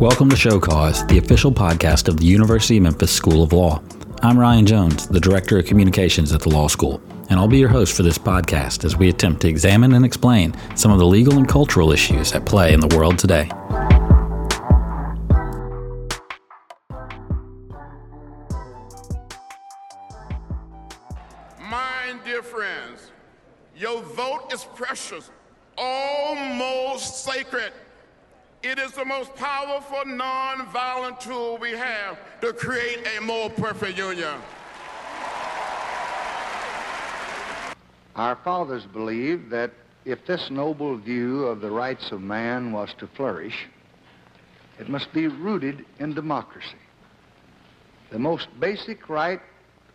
Welcome to Show Cause, the official podcast of the University of Memphis School of Law. I'm Ryan Jones, the Director of Communications at the Law School, and I'll be your host for this podcast as we attempt to examine and explain some of the legal and cultural issues at play in the world today. The most powerful non-violent tool we have to create a more perfect union. Our fathers believed that if this noble view of the rights of man was to flourish, it must be rooted in democracy. The most basic right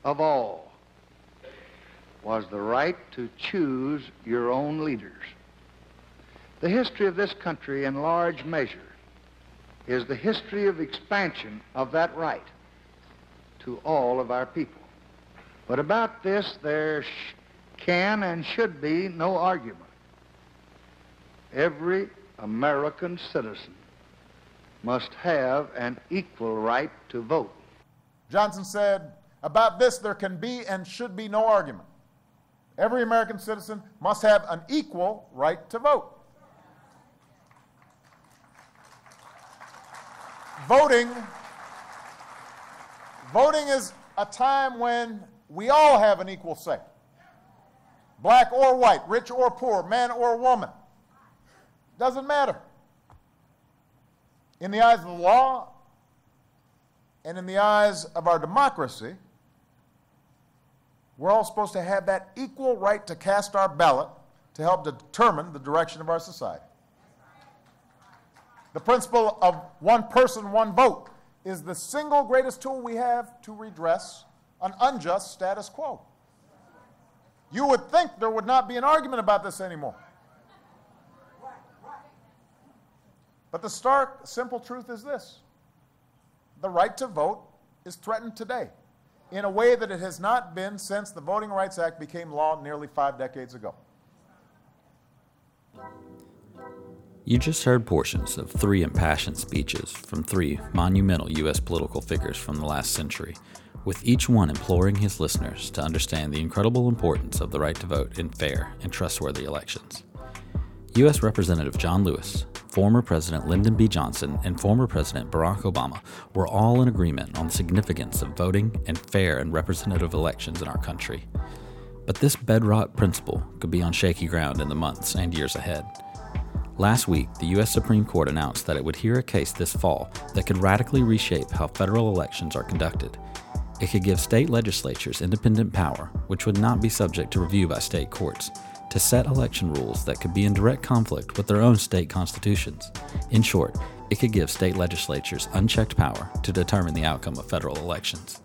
of all was the right to choose your own leaders. The history of this country, in large measure, is the history of expansion of that right to all of our people. But about this, there can and should be no argument. Every American citizen must have an equal right to vote. Johnson said, about this there can be and should be no argument. Every American citizen must have an equal right to vote. Voting voting is a time when we all have an equal say. Black or white, rich or poor, man or woman. Doesn't matter. In the eyes of the law and in the eyes of our democracy, we're all supposed to have that equal right to cast our ballot to help determine the direction of our society. The principle of one person, one vote is the single greatest tool we have to redress an unjust status quo. You would think there would not be an argument about this anymore. But the stark, simple truth is this the right to vote is threatened today in a way that it has not been since the Voting Rights Act became law nearly five decades ago. You just heard portions of three impassioned speeches from three monumental U.S. political figures from the last century, with each one imploring his listeners to understand the incredible importance of the right to vote in fair and trustworthy elections. U.S. Representative John Lewis, former President Lyndon B. Johnson, and former President Barack Obama were all in agreement on the significance of voting and fair and representative elections in our country. But this bedrock principle could be on shaky ground in the months and years ahead. Last week, the U.S. Supreme Court announced that it would hear a case this fall that could radically reshape how federal elections are conducted. It could give state legislatures independent power, which would not be subject to review by state courts, to set election rules that could be in direct conflict with their own state constitutions. In short, it could give state legislatures unchecked power to determine the outcome of federal elections.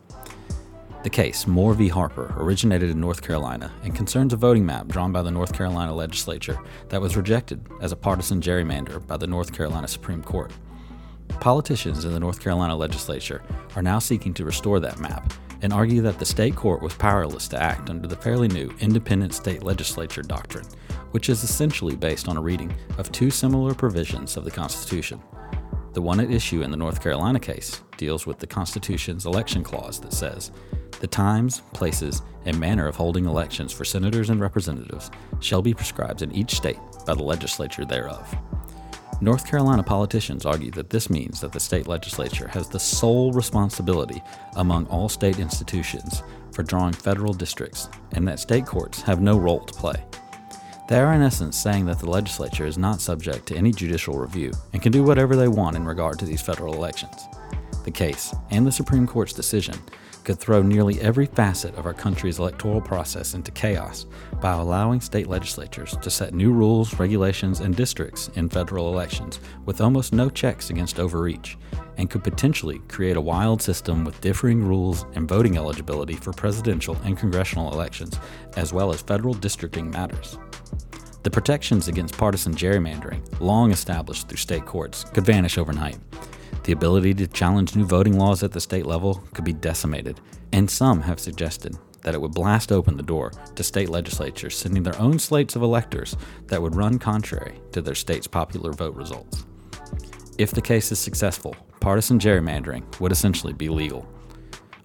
The case, Moore v. Harper, originated in North Carolina and concerns a voting map drawn by the North Carolina legislature that was rejected as a partisan gerrymander by the North Carolina Supreme Court. Politicians in the North Carolina legislature are now seeking to restore that map and argue that the state court was powerless to act under the fairly new independent state legislature doctrine, which is essentially based on a reading of two similar provisions of the Constitution. The one at issue in the North Carolina case deals with the Constitution's election clause that says, the times, places, and manner of holding elections for senators and representatives shall be prescribed in each state by the legislature thereof. North Carolina politicians argue that this means that the state legislature has the sole responsibility among all state institutions for drawing federal districts and that state courts have no role to play. They are, in essence, saying that the legislature is not subject to any judicial review and can do whatever they want in regard to these federal elections. The case, and the Supreme Court's decision, could throw nearly every facet of our country's electoral process into chaos by allowing state legislatures to set new rules, regulations, and districts in federal elections with almost no checks against overreach, and could potentially create a wild system with differing rules and voting eligibility for presidential and congressional elections, as well as federal districting matters. The protections against partisan gerrymandering, long established through state courts, could vanish overnight. The ability to challenge new voting laws at the state level could be decimated, and some have suggested that it would blast open the door to state legislatures sending their own slates of electors that would run contrary to their state's popular vote results. If the case is successful, partisan gerrymandering would essentially be legal.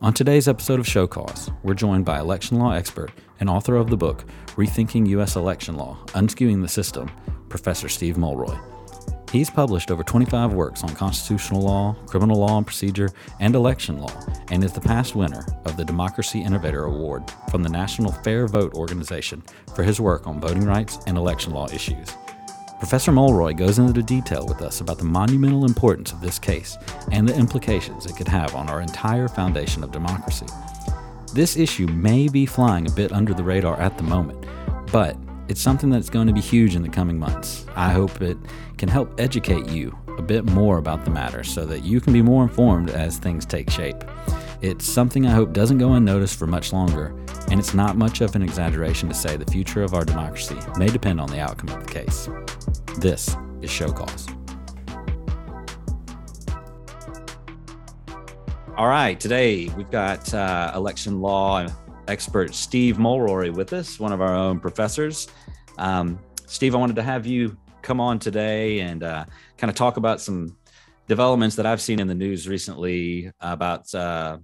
On today's episode of Show Cause, we're joined by election law expert and author of the book Rethinking U.S. Election Law Unskewing the System, Professor Steve Mulroy. He's published over 25 works on constitutional law, criminal law and procedure, and election law, and is the past winner of the Democracy Innovator Award from the National Fair Vote Organization for his work on voting rights and election law issues. Professor Mulroy goes into detail with us about the monumental importance of this case and the implications it could have on our entire foundation of democracy. This issue may be flying a bit under the radar at the moment, but it's something that's going to be huge in the coming months. I hope it can help educate you a bit more about the matter so that you can be more informed as things take shape. It's something I hope doesn't go unnoticed for much longer, and it's not much of an exaggeration to say the future of our democracy may depend on the outcome of the case. This is Show Cause. All right, today we've got uh, election law expert Steve Mulroy with us, one of our own professors. Um, Steve, I wanted to have you come on today and uh, kind of talk about some developments that I've seen in the news recently about uh,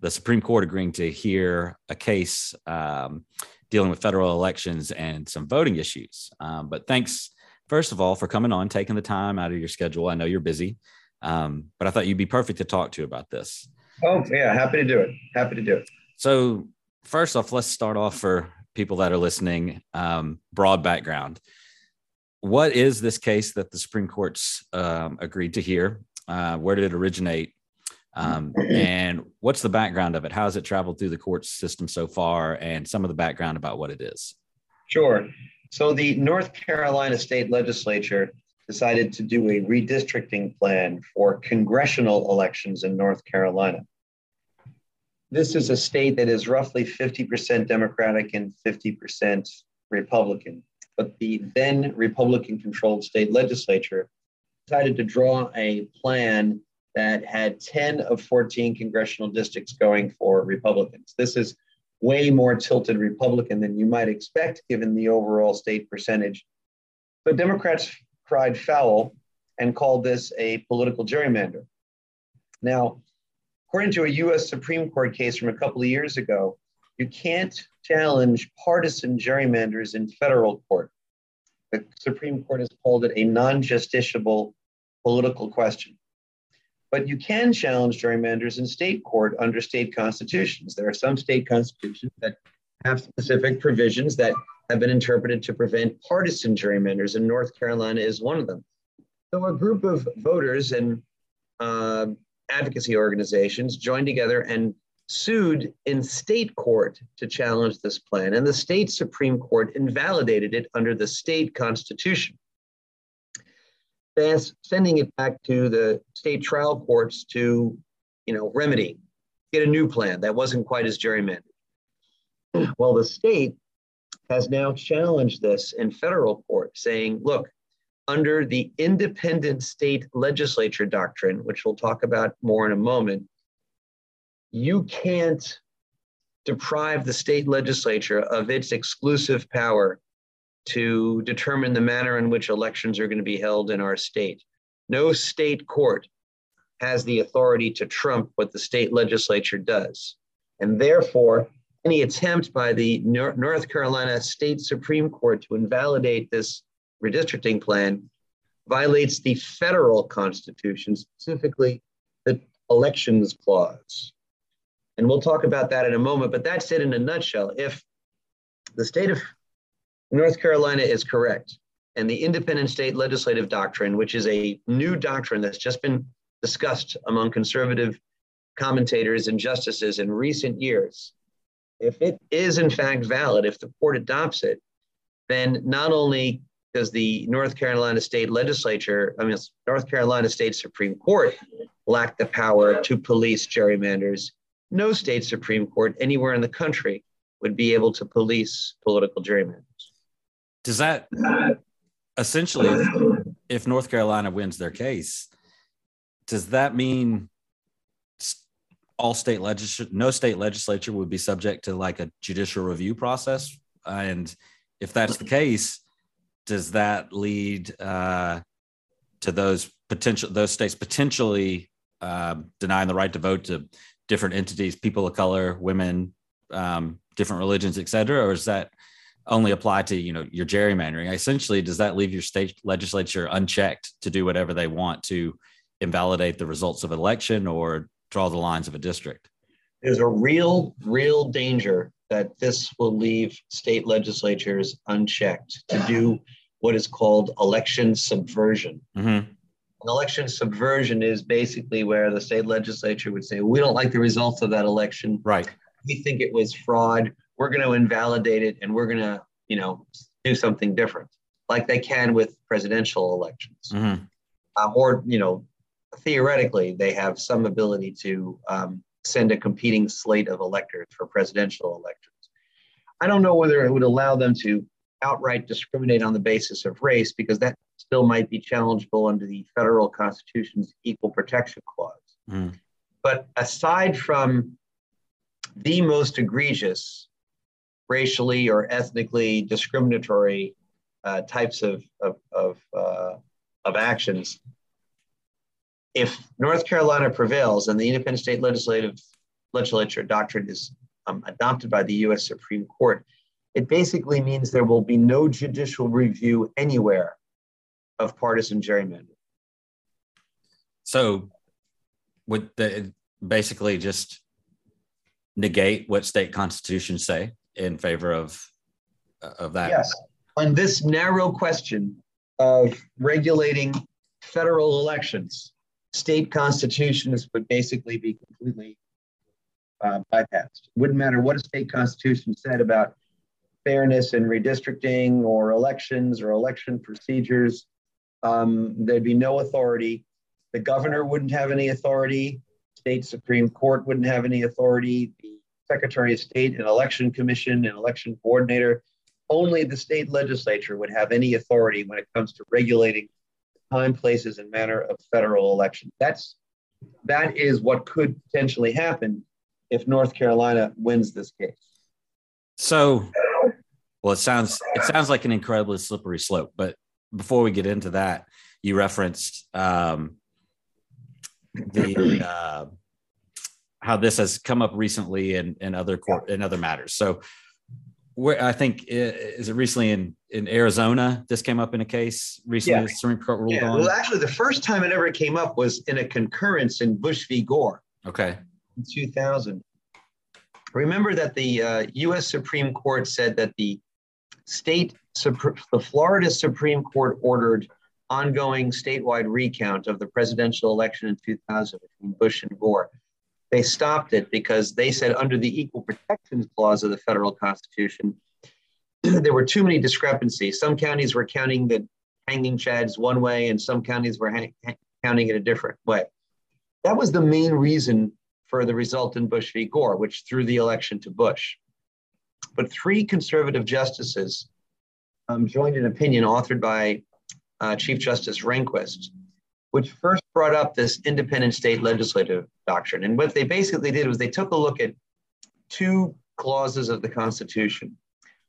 the Supreme Court agreeing to hear a case um, dealing with federal elections and some voting issues. Um, but thanks, first of all, for coming on, taking the time out of your schedule. I know you're busy, um, but I thought you'd be perfect to talk to about this. Oh, yeah, happy to do it. Happy to do it. So, first off, let's start off for people that are listening. Um, broad background. What is this case that the Supreme Court's um, agreed to hear? Uh, where did it originate? Um, and what's the background of it? How has it traveled through the court system so far? And some of the background about what it is. Sure. So the North Carolina state legislature decided to do a redistricting plan for congressional elections in North Carolina. This is a state that is roughly 50% Democratic and 50% Republican. But the then Republican controlled state legislature decided to draw a plan that had 10 of 14 congressional districts going for Republicans. This is way more tilted Republican than you might expect given the overall state percentage. But Democrats cried foul and called this a political gerrymander. Now, According to a US Supreme Court case from a couple of years ago, you can't challenge partisan gerrymanders in federal court. The Supreme Court has called it a non justiciable political question. But you can challenge gerrymanders in state court under state constitutions. There are some state constitutions that have specific provisions that have been interpreted to prevent partisan gerrymanders, and North Carolina is one of them. So, a group of voters and uh, advocacy organizations joined together and sued in state court to challenge this plan. And the state Supreme Court invalidated it under the state constitution, thus sending it back to the state trial courts to, you know, remedy, get a new plan that wasn't quite as gerrymandered. Well, the state has now challenged this in federal court, saying, look, under the independent state legislature doctrine, which we'll talk about more in a moment, you can't deprive the state legislature of its exclusive power to determine the manner in which elections are going to be held in our state. No state court has the authority to trump what the state legislature does. And therefore, any attempt by the North Carolina State Supreme Court to invalidate this redistricting plan violates the federal constitution, specifically the elections clause. And we'll talk about that in a moment, but that's it in a nutshell. If the state of North Carolina is correct, and the independent state legislative doctrine, which is a new doctrine that's just been discussed among conservative commentators and justices in recent years, if it is in fact valid, if the court adopts it, then not only because the North Carolina state legislature, I mean, North Carolina state Supreme Court lacked the power to police gerrymanders. No state Supreme Court anywhere in the country would be able to police political gerrymanders. Does that essentially, if, if North Carolina wins their case, does that mean all state legislature, no state legislature would be subject to like a judicial review process? And if that's the case, does that lead uh, to those potential those states potentially uh, denying the right to vote to different entities, people of color, women, um, different religions, et cetera, or is that only apply to you know your gerrymandering? Essentially, does that leave your state legislature unchecked to do whatever they want to invalidate the results of an election or draw the lines of a district? There's a real, real danger that this will leave state legislatures unchecked to do what is called election subversion. Mm-hmm. An election subversion is basically where the state legislature would say, "We don't like the results of that election. Right. We think it was fraud. We're going to invalidate it, and we're going to, you know, do something different, like they can with presidential elections, mm-hmm. um, or you know, theoretically, they have some ability to um, send a competing slate of electors for presidential elections. I don't know whether it would allow them to outright discriminate on the basis of race because that still might be challengeable under the federal constitution's equal protection clause. Mm. But aside from the most egregious racially or ethnically discriminatory uh, types of, of, of, uh, of actions, if North Carolina prevails and the independent state legislative legislature doctrine is um, adopted by the U.S. Supreme Court, it basically means there will be no judicial review anywhere of partisan gerrymandering. So, would the, basically just negate what state constitutions say in favor of of that? Yes. On this narrow question of regulating federal elections, state constitutions would basically be completely uh, bypassed. Wouldn't matter what a state constitution said about fairness in redistricting or elections or election procedures. Um, there'd be no authority. The governor wouldn't have any authority. State Supreme Court wouldn't have any authority. The Secretary of State and Election Commission and election coordinator, only the state legislature would have any authority when it comes to regulating time, places, and manner of federal election. That's that is what could potentially happen if North Carolina wins this case. So well, it sounds it sounds like an incredibly slippery slope. But before we get into that, you referenced um, the uh, how this has come up recently in, in other court in other matters. So, where I think is it recently in in Arizona? This came up in a case recently. Yeah. Supreme Court ruled yeah. on. Well, actually, the first time it ever came up was in a concurrence in Bush v. Gore. Okay. In 2000. Remember that the uh, U.S. Supreme Court said that the state, the Florida Supreme Court ordered ongoing statewide recount of the presidential election in 2000 between Bush and Gore. They stopped it because they said under the Equal Protections Clause of the federal Constitution, there were too many discrepancies. Some counties were counting the hanging chads one way, and some counties were hang- counting it a different way. That was the main reason for the result in Bush v. Gore, which threw the election to Bush. But three conservative justices um, joined an opinion authored by uh, Chief Justice Rehnquist, which first brought up this independent state legislative doctrine. And what they basically did was they took a look at two clauses of the Constitution.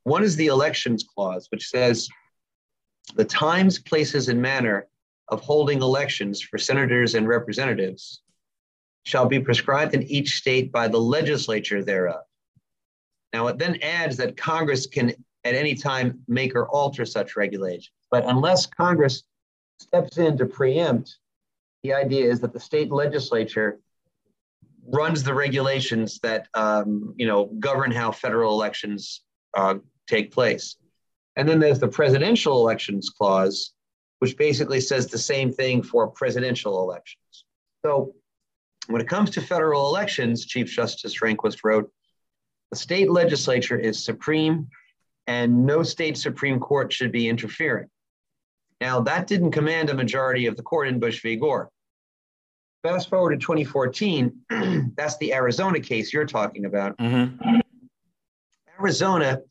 One is the elections clause, which says the times, places, and manner of holding elections for senators and representatives shall be prescribed in each state by the legislature thereof. Now, it then adds that Congress can at any time make or alter such regulations. But unless Congress steps in to preempt, the idea is that the state legislature runs the regulations that um, you know govern how federal elections uh, take place. And then there's the presidential elections clause, which basically says the same thing for presidential elections. So when it comes to federal elections, Chief Justice Rehnquist wrote, the state legislature is supreme, and no state Supreme Court should be interfering. Now, that didn't command a majority of the court in Bush v. Gore. Fast forward to 2014, that's the Arizona case you're talking about. Mm-hmm. Arizona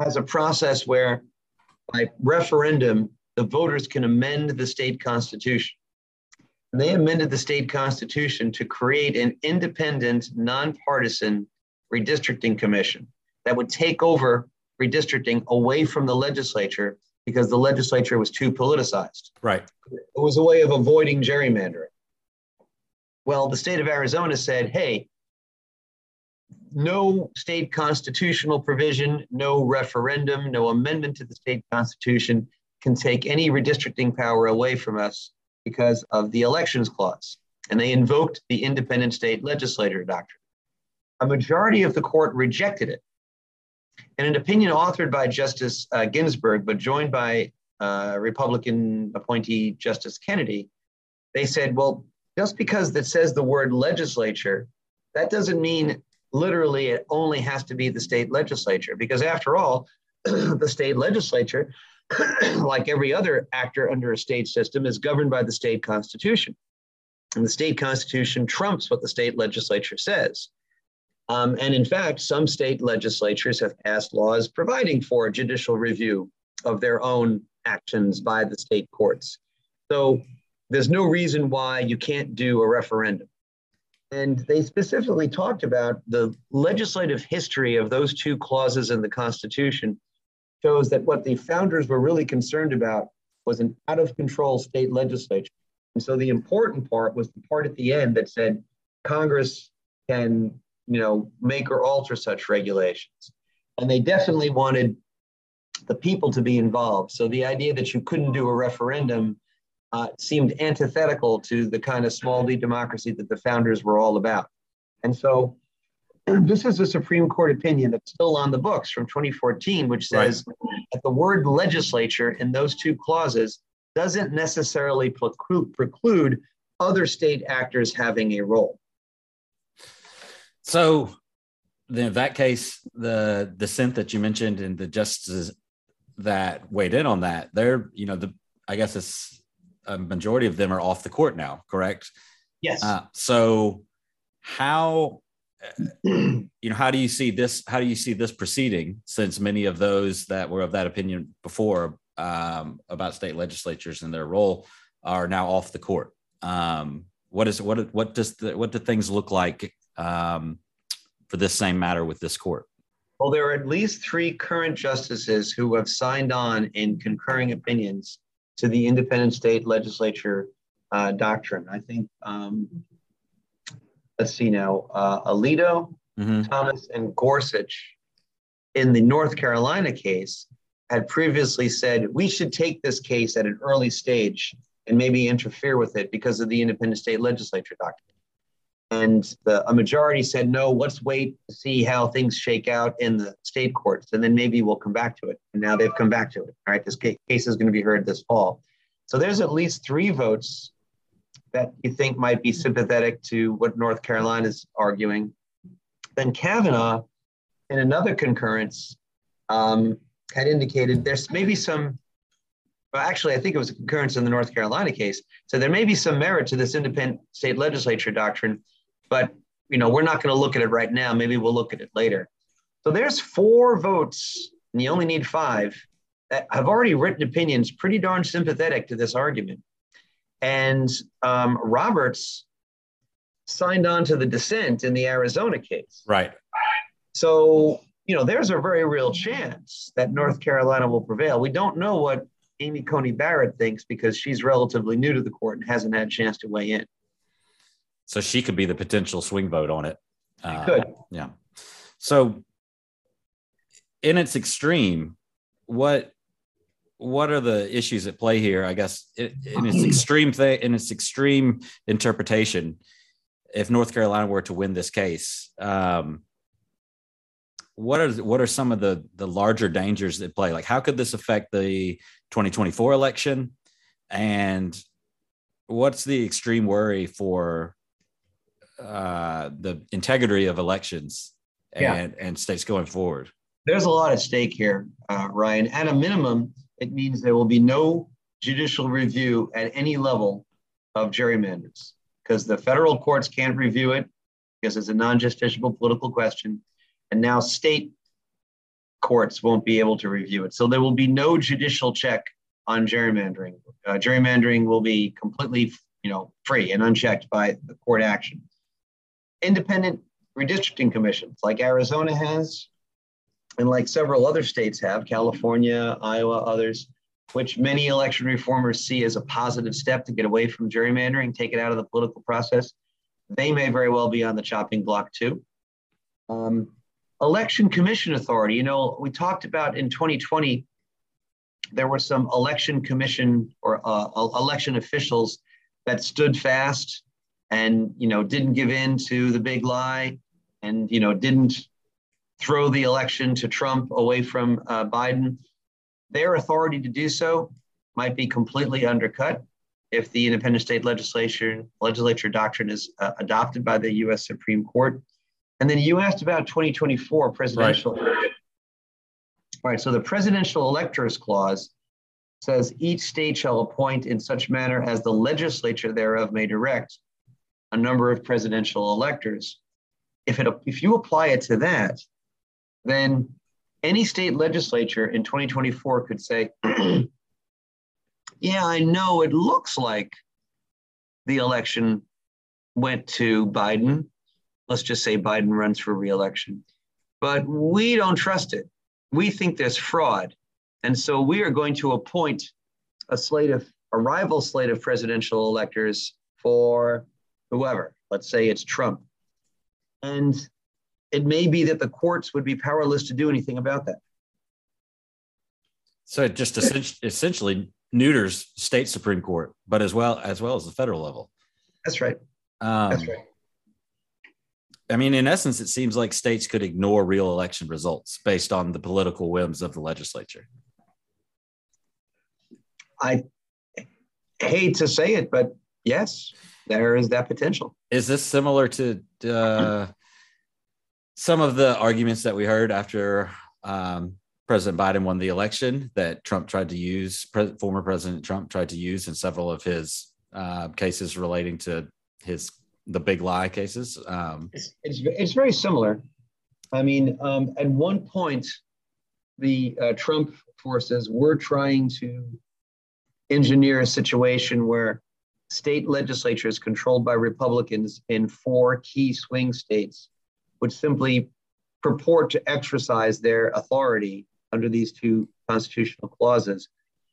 has a process where, by referendum, the voters can amend the state constitution. And they amended the state constitution to create an independent, nonpartisan redistricting commission that would take over redistricting away from the legislature because the legislature was too politicized. Right. It was a way of avoiding gerrymandering. Well, the state of Arizona said, hey, no state constitutional provision, no referendum, no amendment to the state constitution can take any redistricting power away from us because of the elections clause. And they invoked the independent state legislature doctrine. A majority of the court rejected it. And an opinion authored by Justice uh, Ginsburg, but joined by uh, Republican appointee Justice Kennedy, they said, well, just because it says the word legislature, that doesn't mean literally it only has to be the state legislature, because after all, the state legislature, like every other actor under a state system, is governed by the state constitution. And the state constitution trumps what the state legislature says. Um, and in fact, some state legislatures have passed laws providing for judicial review of their own actions by the state courts. So there's no reason why you can't do a referendum. And they specifically talked about the legislative history of those two clauses in the Constitution shows that what the founders were really concerned about was an out of control state legislature. And so the important part was the part at the end that said Congress can, you know, make or alter such regulations. And they definitely wanted the people to be involved. So the idea that you couldn't do a referendum uh, seemed antithetical to the kind of small d democracy that the founders were all about. And so this is a Supreme Court opinion that's still on the books from 2014, which says right. that the word legislature in those two clauses doesn't necessarily preclude, preclude other state actors having a role. So, then in that case, the dissent that you mentioned and the justices that weighed in on that, they're, you know, the I guess it's a majority of them are off the court now, correct? Yes. Uh, so, how you know how do you see this how do you see this proceeding since many of those that were of that opinion before um, about state legislatures and their role are now off the court um, what is what what does the, what do things look like um, for this same matter with this court well there are at least three current justices who have signed on in concurring opinions to the independent state legislature uh, doctrine i think um, let's see now, uh, Alito, mm-hmm. Thomas, and Gorsuch in the North Carolina case had previously said we should take this case at an early stage and maybe interfere with it because of the independent state legislature doctrine. And the, a majority said, no, let's wait to see how things shake out in the state courts, and then maybe we'll come back to it. And now they've come back to it. All right, this case is going to be heard this fall. So there's at least three votes that you think might be sympathetic to what North Carolina is arguing. Then Kavanaugh, in another concurrence, um, had indicated there's maybe some. Well, actually, I think it was a concurrence in the North Carolina case. So there may be some merit to this independent state legislature doctrine, but you know we're not going to look at it right now. Maybe we'll look at it later. So there's four votes, and you only need five that have already written opinions pretty darn sympathetic to this argument. And um, Roberts signed on to the dissent in the Arizona case. Right. So, you know, there's a very real chance that North Carolina will prevail. We don't know what Amy Coney Barrett thinks because she's relatively new to the court and hasn't had a chance to weigh in. So she could be the potential swing vote on it. Uh, could. Yeah. So, in its extreme, what what are the issues at play here? I guess in its extreme thing, in its extreme interpretation, if North Carolina were to win this case, um, what are what are some of the the larger dangers at play? Like, how could this affect the 2024 election? And what's the extreme worry for uh, the integrity of elections and, yeah. and states going forward? There's a lot at stake here, uh, Ryan. At a minimum, it means there will be no judicial review at any level of gerrymanders because the federal courts can't review it because it's a non-justiciable political question. And now state courts won't be able to review it. So there will be no judicial check on gerrymandering. Uh, gerrymandering will be completely, you know, free and unchecked by the court action. Independent redistricting commissions, like Arizona has, and like several other states have, California, Iowa, others, which many election reformers see as a positive step to get away from gerrymandering, take it out of the political process. They may very well be on the chopping block too. Um, election commission authority, you know, we talked about in 2020, there were some election commission or uh, election officials that stood fast and, you know, didn't give in to the big lie and, you know, didn't throw the election to Trump away from uh, Biden their authority to do so might be completely undercut if the independent state legislature legislature doctrine is uh, adopted by the U.S. Supreme Court. And then you asked about 2024 presidential. Right. All right. So the presidential electors clause says each state shall appoint in such manner as the legislature thereof may direct a number of presidential electors. If it if you apply it to that, then any state legislature in 2024 could say, yeah, I know it looks like the election went to Biden. Let's just say Biden runs for reelection. But we don't trust it. We think there's fraud. And so we are going to appoint a slate of a rival slate of presidential electors for whoever. Let's say it's Trump. And it may be that the courts would be powerless to do anything about that. So it just essentially neuters state supreme court, but as well as well as the federal level. That's right. Um, That's right. I mean, in essence, it seems like states could ignore real election results based on the political whims of the legislature. I hate to say it, but yes, there is that potential. Is this similar to uh, some of the arguments that we heard after um, President Biden won the election that Trump tried to use, pre- former President Trump tried to use in several of his uh, cases relating to his the big lie cases. Um, it's, it's, it's very similar. I mean, um, at one point, the uh, Trump forces were trying to engineer a situation where state legislatures controlled by Republicans in four key swing states would simply purport to exercise their authority under these two constitutional clauses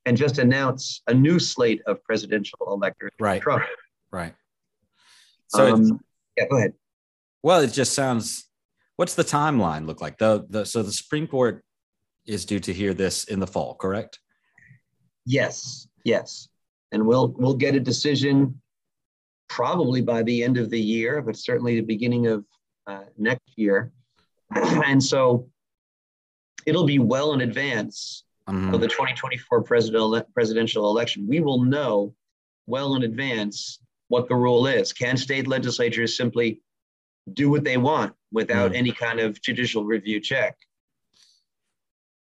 and just announce a new slate of presidential electors. Right. Trump. Right. So, um, yeah, go ahead. Well, it just sounds. What's the timeline look like? The, the so the Supreme Court is due to hear this in the fall, correct? Yes, yes, and we'll we'll get a decision probably by the end of the year, but certainly the beginning of uh, next year. and so it'll be well in advance mm-hmm. of the 2024 presidential, presidential election. We will know well in advance what the rule is. Can state legislatures simply do what they want without mm. any kind of judicial review check?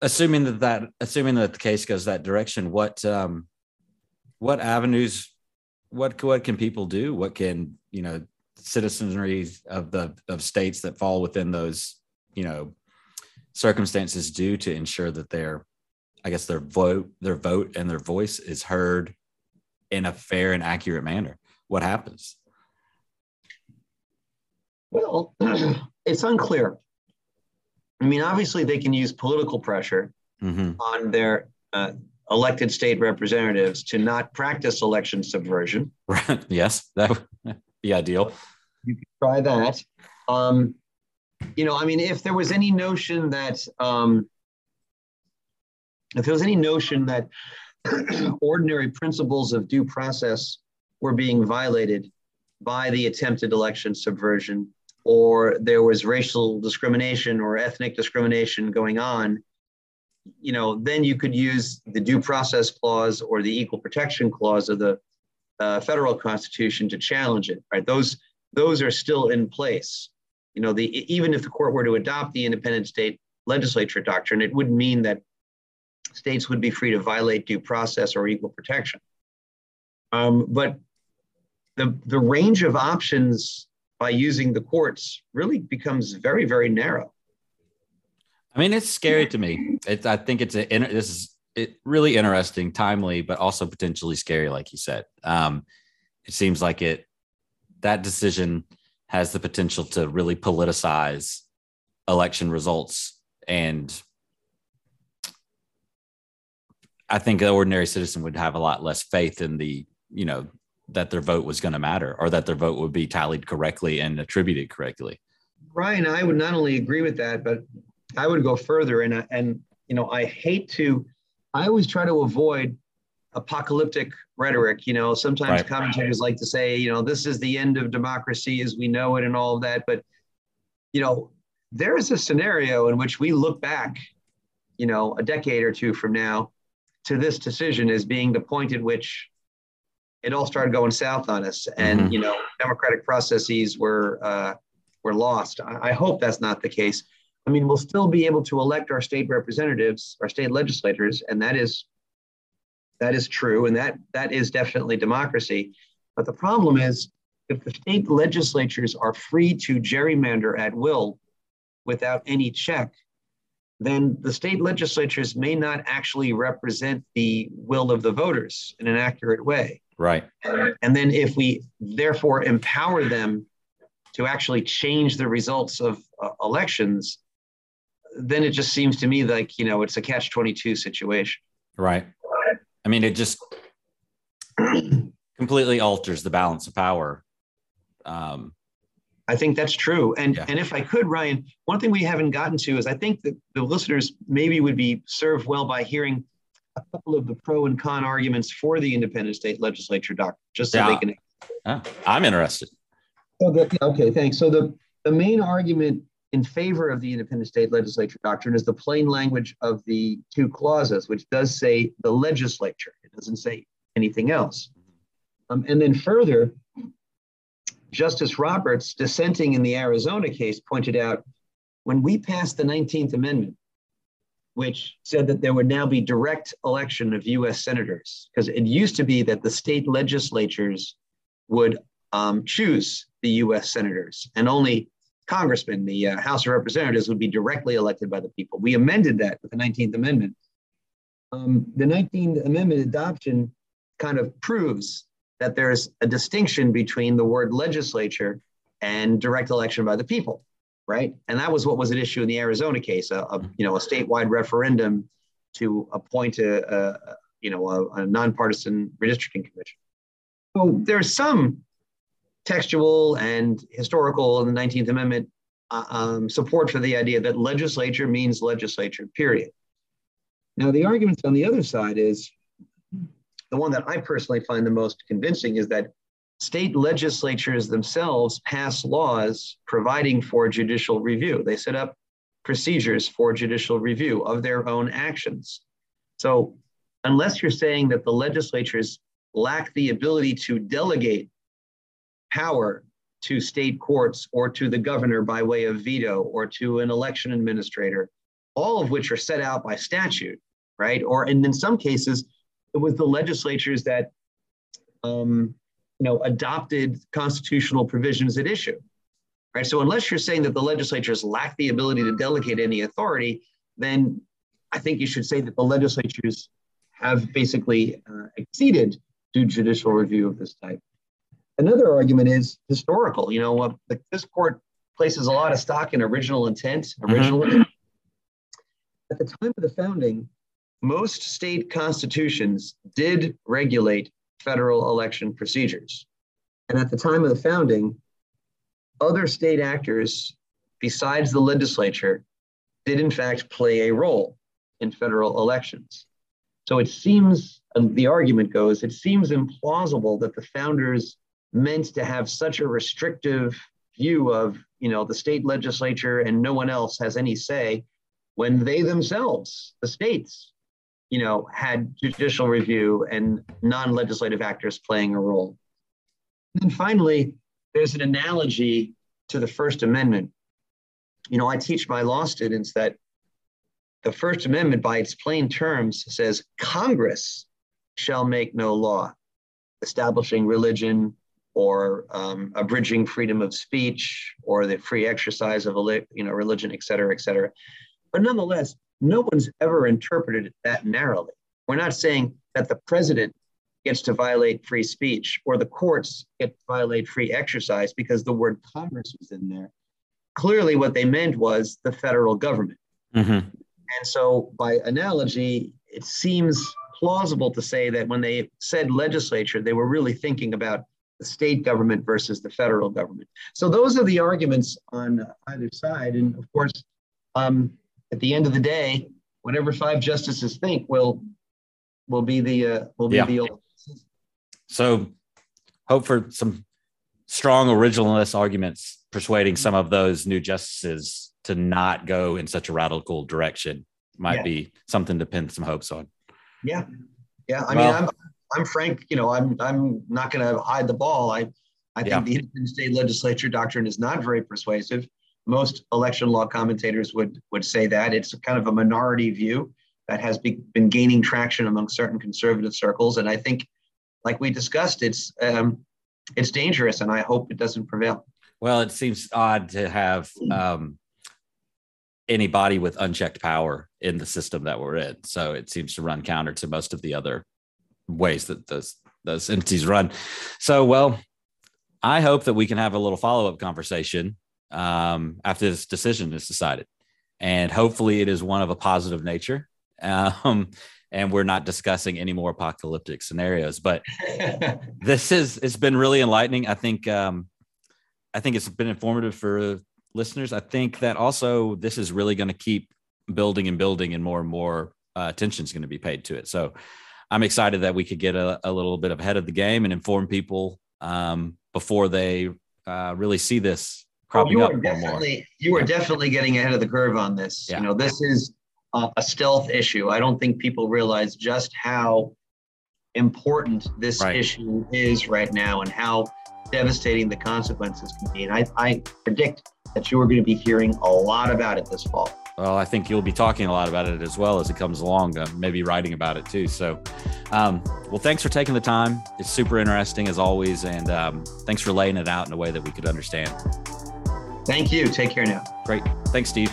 Assuming that that assuming that the case goes that direction, what um, what avenues, what what can people do? What can you know citizenry of the of states that fall within those you know circumstances do to ensure that their i guess their vote their vote and their voice is heard in a fair and accurate manner what happens well it's unclear i mean obviously they can use political pressure mm-hmm. on their uh, elected state representatives to not practice election subversion right yes that would be ideal you could try that. Um, you know, I mean, if there was any notion that um, if there was any notion that ordinary principles of due process were being violated by the attempted election subversion, or there was racial discrimination or ethnic discrimination going on, you know, then you could use the due process clause or the equal protection clause of the uh, federal constitution to challenge it. Right? Those those are still in place. You know, the even if the court were to adopt the independent state legislature doctrine, it would mean that states would be free to violate due process or equal protection. Um, but the the range of options by using the courts really becomes very very narrow. I mean, it's scary to me. It's, I think it's a this is it really interesting, timely, but also potentially scary, like you said. Um, it seems like it that decision has the potential to really politicize election results and I think the ordinary citizen would have a lot less faith in the, you know, that their vote was going to matter or that their vote would be tallied correctly and attributed correctly. Ryan, I would not only agree with that, but I would go further. And, and you know, I hate to, I always try to avoid apocalyptic rhetoric. You know, sometimes right. commentators like to say, you know, this is the end of democracy as we know it and all of that. But, you know, there is a scenario in which we look back, you know, a decade or two from now to this decision as being the point at which it all started going south on us and, mm-hmm. you know, democratic processes were, uh, were lost. I, I hope that's not the case. I mean, we'll still be able to elect our state representatives, our state legislators, and that is that is true, and that that is definitely democracy. But the problem is, if the state legislatures are free to gerrymander at will without any check, then the state legislatures may not actually represent the will of the voters in an accurate way. Right. And then if we therefore empower them to actually change the results of uh, elections, then it just seems to me like, you know, it's a catch 22 situation. Right. I mean, it just completely alters the balance of power. Um, I think that's true. And yeah. and if I could, Ryan, one thing we haven't gotten to is I think that the listeners maybe would be served well by hearing a couple of the pro and con arguments for the independent state legislature doctrine, just so yeah. they can. Yeah, I'm interested. So the, okay, thanks. So the the main argument in favor of the independent state legislature doctrine is the plain language of the two clauses, which does say the legislature. It doesn't say anything else. Um, and then further, Justice Roberts, dissenting in the Arizona case, pointed out when we passed the 19th Amendment, which said that there would now be direct election of US senators, because it used to be that the state legislatures would um, choose the US senators, and only congressmen, the uh, House of Representatives, would be directly elected by the people. We amended that with the 19th Amendment. Um, the 19th Amendment adoption kind of proves that there's a distinction between the word legislature and direct election by the people, right? And that was what was at issue in the Arizona case, a, a you know a statewide referendum to appoint a, a you know a, a nonpartisan redistricting commission. So there's some textual and historical in the 19th Amendment uh, um, support for the idea that legislature means legislature, period. Now, the argument on the other side is the one that I personally find the most convincing is that state legislatures themselves pass laws providing for judicial review. They set up procedures for judicial review of their own actions. So, unless you're saying that the legislatures lack the ability to delegate power to state courts or to the governor by way of veto or to an election administrator, all of which are set out by statute, right? Or and in some cases, it was the legislatures that um, you know adopted constitutional provisions at issue. Right. So unless you're saying that the legislatures lack the ability to delegate any authority, then I think you should say that the legislatures have basically uh, exceeded due judicial review of this type. Another argument is historical. You know, uh, this court places a lot of stock in original intent. Mm-hmm. Original mm-hmm. At the time of the founding, most state constitutions did regulate federal election procedures. And at the time of the founding, other state actors besides the legislature did in fact play a role in federal elections. So it seems, and the argument goes, it seems implausible that the founders meant to have such a restrictive view of you know the state legislature and no one else has any say when they themselves the states you know had judicial review and non-legislative actors playing a role. And then finally there's an analogy to the first amendment. You know i teach my law students that the first amendment by its plain terms says congress shall make no law establishing religion or um, abridging freedom of speech or the free exercise of you know religion, et cetera, et cetera. But nonetheless, no one's ever interpreted it that narrowly. We're not saying that the president gets to violate free speech or the courts get to violate free exercise because the word Congress was in there. Clearly, what they meant was the federal government. Mm-hmm. And so, by analogy, it seems plausible to say that when they said legislature, they were really thinking about the state government versus the federal government. So those are the arguments on either side. And of course, um, at the end of the day, whatever five justices think will will be the uh, will be yeah. the. So, hope for some strong originalist arguments persuading some of those new justices to not go in such a radical direction might yeah. be something to pin some hopes on. Yeah, yeah. I well, mean, I'm I'm frank. You know, I'm I'm not going to hide the ball. I I think the state legislature doctrine is not very persuasive. Most election law commentators would would say that it's kind of a minority view that has be, been gaining traction among certain conservative circles, and I think, like we discussed, it's um, it's dangerous, and I hope it doesn't prevail. Well, it seems odd to have um, anybody with unchecked power in the system that we're in. So it seems to run counter to most of the other ways that those those entities run. So, well, I hope that we can have a little follow up conversation um, after this decision is decided, and hopefully it is one of a positive nature. Um, and we're not discussing any more apocalyptic scenarios. But this is it's been really enlightening. I think um, I think it's been informative for listeners. I think that also this is really going to keep building and building, and more and more uh, attention is going to be paid to it. So I'm excited that we could get a, a little bit ahead of the game and inform people um, before they uh, really see this cropping well, you up. Definitely, you are definitely getting ahead of the curve on this. Yeah. You know, this is uh, a stealth issue. I don't think people realize just how important this right. issue is right now and how devastating the consequences can be. And I, I predict that you are going to be hearing a lot about it this fall. Well, I think you'll be talking a lot about it as well as it comes along, uh, maybe writing about it too. So, um, well, thanks for taking the time. It's super interesting as always. And um, thanks for laying it out in a way that we could understand. Thank you. Take care now. Great. Thanks, Steve.